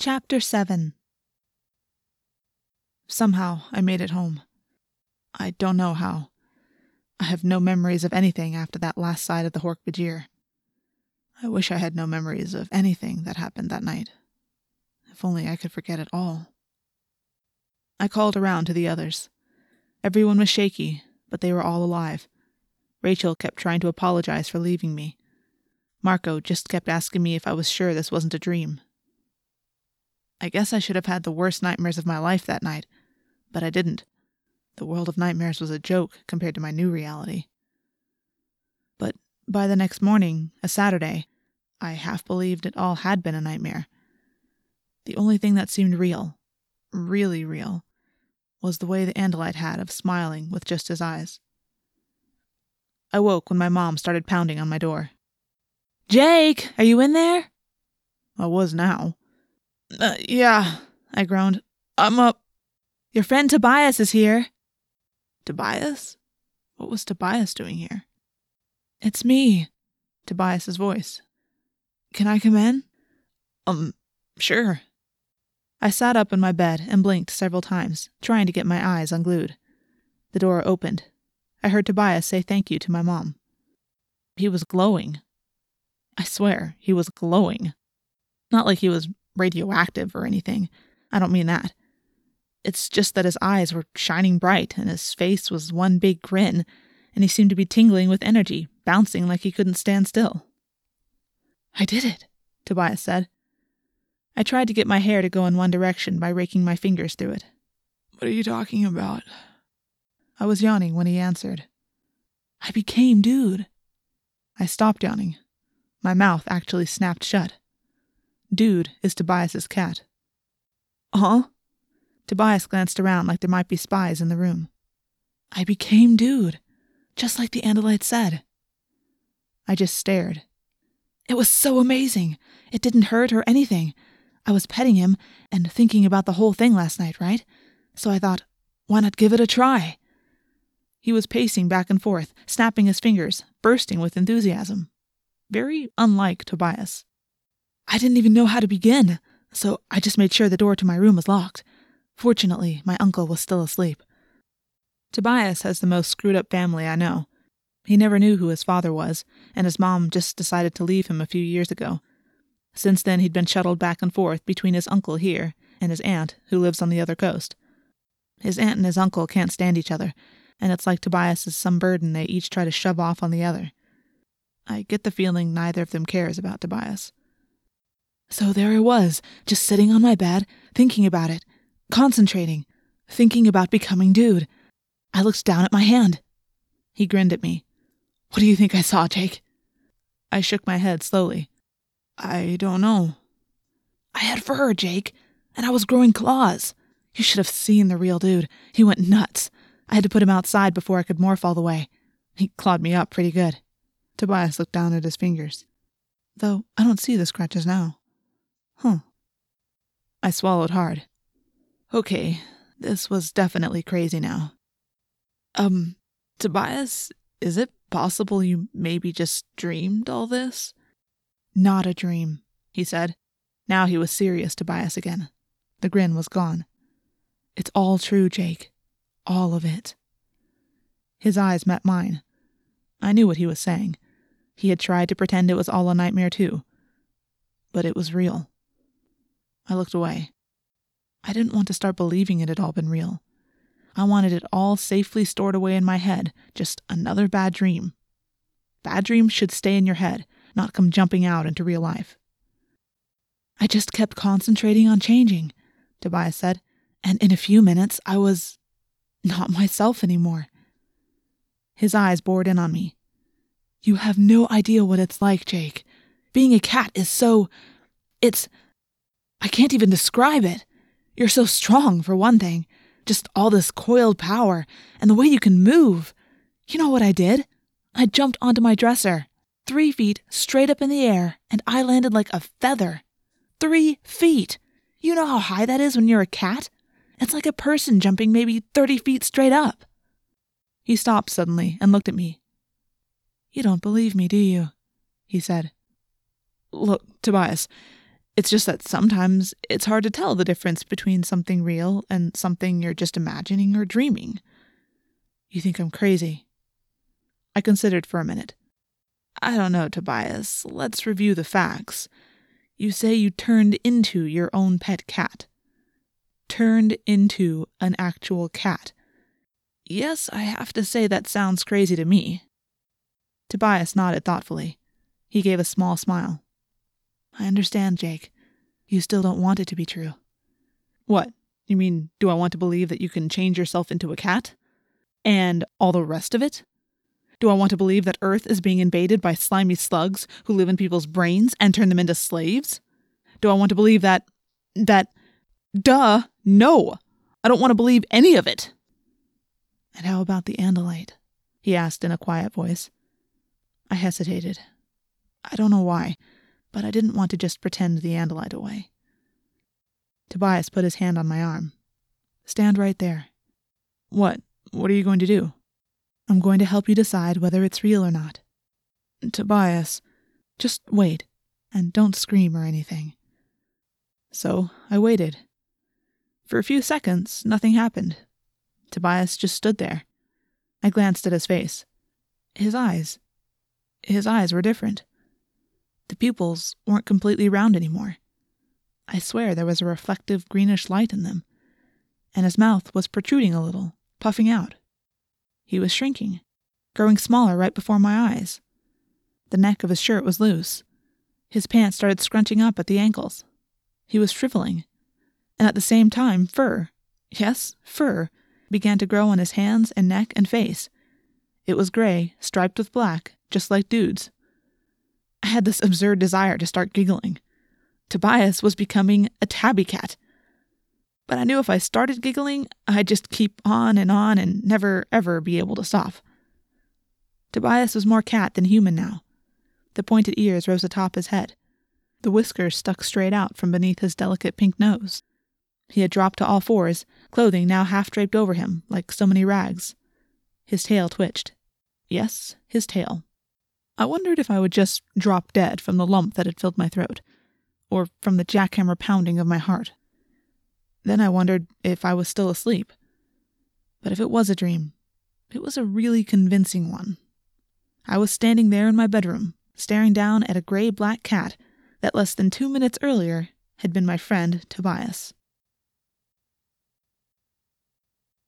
Chapter 7 Somehow I made it home. I don't know how. I have no memories of anything after that last sight of the Hork-Bajir. I wish I had no memories of anything that happened that night. If only I could forget it all. I called around to the others. Everyone was shaky, but they were all alive. Rachel kept trying to apologize for leaving me. Marco just kept asking me if I was sure this wasn't a dream. I guess I should have had the worst nightmares of my life that night, but I didn't. The world of nightmares was a joke compared to my new reality. But by the next morning, a Saturday, I half believed it all had been a nightmare. The only thing that seemed real, really real, was the way the Andalite had of smiling with just his eyes. I woke when my mom started pounding on my door. Jake, are you in there? I was now. Uh, yeah, I groaned. I'm up. Your friend Tobias is here. Tobias? What was Tobias doing here? It's me, Tobias's voice. Can I come in? Um, sure. I sat up in my bed and blinked several times, trying to get my eyes unglued. The door opened. I heard Tobias say thank you to my mom. He was glowing. I swear, he was glowing. Not like he was radioactive or anything. I don't mean that. It's just that his eyes were shining bright and his face was one big grin, and he seemed to be tingling with energy, bouncing like he couldn't stand still. I did it, Tobias said. I tried to get my hair to go in one direction by raking my fingers through it. What are you talking about? I was yawning when he answered. I became dude. I stopped yawning. My mouth actually snapped shut. Dude is Tobias's cat. Huh? Tobias glanced around like there might be spies in the room. I became Dude, just like the Andalite said. I just stared. It was so amazing. It didn't hurt or anything. I was petting him and thinking about the whole thing last night, right? So I thought, why not give it a try? He was pacing back and forth, snapping his fingers, bursting with enthusiasm. Very unlike Tobias. I didn't even know how to begin, so I just made sure the door to my room was locked. Fortunately, my uncle was still asleep. Tobias has the most screwed up family I know. He never knew who his father was, and his mom just decided to leave him a few years ago. Since then, he'd been shuttled back and forth between his uncle here and his aunt, who lives on the other coast. His aunt and his uncle can't stand each other, and it's like Tobias is some burden they each try to shove off on the other. I get the feeling neither of them cares about Tobias. So there I was, just sitting on my bed, thinking about it, concentrating, thinking about becoming dude. I looked down at my hand. He grinned at me. What do you think I saw, Jake? I shook my head slowly. I don't know. I had fur, Jake, and I was growing claws. You should have seen the real dude. He went nuts. I had to put him outside before I could morph all the way. He clawed me up pretty good. Tobias looked down at his fingers. Though I don't see the scratches now. Huh. I swallowed hard. Okay, this was definitely crazy now. Um, Tobias, is it possible you maybe just dreamed all this? Not a dream, he said. Now he was serious, Tobias again. The grin was gone. It's all true, Jake. All of it. His eyes met mine. I knew what he was saying. He had tried to pretend it was all a nightmare, too. But it was real. I looked away. I didn't want to start believing it had all been real. I wanted it all safely stored away in my head, just another bad dream. Bad dreams should stay in your head, not come jumping out into real life. I just kept concentrating on changing, Tobias said, and in a few minutes I was not myself anymore. His eyes bored in on me. You have no idea what it's like, Jake. Being a cat is so. It's I can't even describe it. You're so strong, for one thing. Just all this coiled power, and the way you can move. You know what I did? I jumped onto my dresser, three feet straight up in the air, and I landed like a feather. Three feet! You know how high that is when you're a cat? It's like a person jumping maybe 30 feet straight up. He stopped suddenly and looked at me. You don't believe me, do you? He said. Look, Tobias, It's just that sometimes it's hard to tell the difference between something real and something you're just imagining or dreaming. You think I'm crazy? I considered for a minute. I don't know, Tobias. Let's review the facts. You say you turned into your own pet cat. Turned into an actual cat. Yes, I have to say that sounds crazy to me. Tobias nodded thoughtfully. He gave a small smile. I understand, Jake. You still don't want it to be true. What? You mean, do I want to believe that you can change yourself into a cat? And all the rest of it? Do I want to believe that Earth is being invaded by slimy slugs who live in people's brains and turn them into slaves? Do I want to believe that. that. Duh, no! I don't want to believe any of it! And how about the Andalite? he asked in a quiet voice. I hesitated. I don't know why but I didn't want to just pretend the Andalite away. Tobias put his hand on my arm. Stand right there. What? What are you going to do? I'm going to help you decide whether it's real or not. Tobias, just wait, and don't scream or anything. So I waited. For a few seconds, nothing happened. Tobias just stood there. I glanced at his face. His eyes. His eyes were different. The pupils weren't completely round anymore. I swear there was a reflective greenish light in them, and his mouth was protruding a little, puffing out. He was shrinking, growing smaller right before my eyes. The neck of his shirt was loose. His pants started scrunching up at the ankles. He was shriveling. And at the same time, fur, yes, fur, began to grow on his hands and neck and face. It was gray, striped with black, just like Dude's. I had this absurd desire to start giggling. Tobias was becoming a tabby cat. But I knew if I started giggling, I'd just keep on and on and never, ever be able to stop. Tobias was more cat than human now. The pointed ears rose atop his head. The whiskers stuck straight out from beneath his delicate pink nose. He had dropped to all fours, clothing now half draped over him like so many rags. His tail twitched. Yes, his tail. I wondered if I would just drop dead from the lump that had filled my throat, or from the jackhammer pounding of my heart. Then I wondered if I was still asleep. But if it was a dream, it was a really convincing one. I was standing there in my bedroom, staring down at a gray black cat that less than two minutes earlier had been my friend Tobias.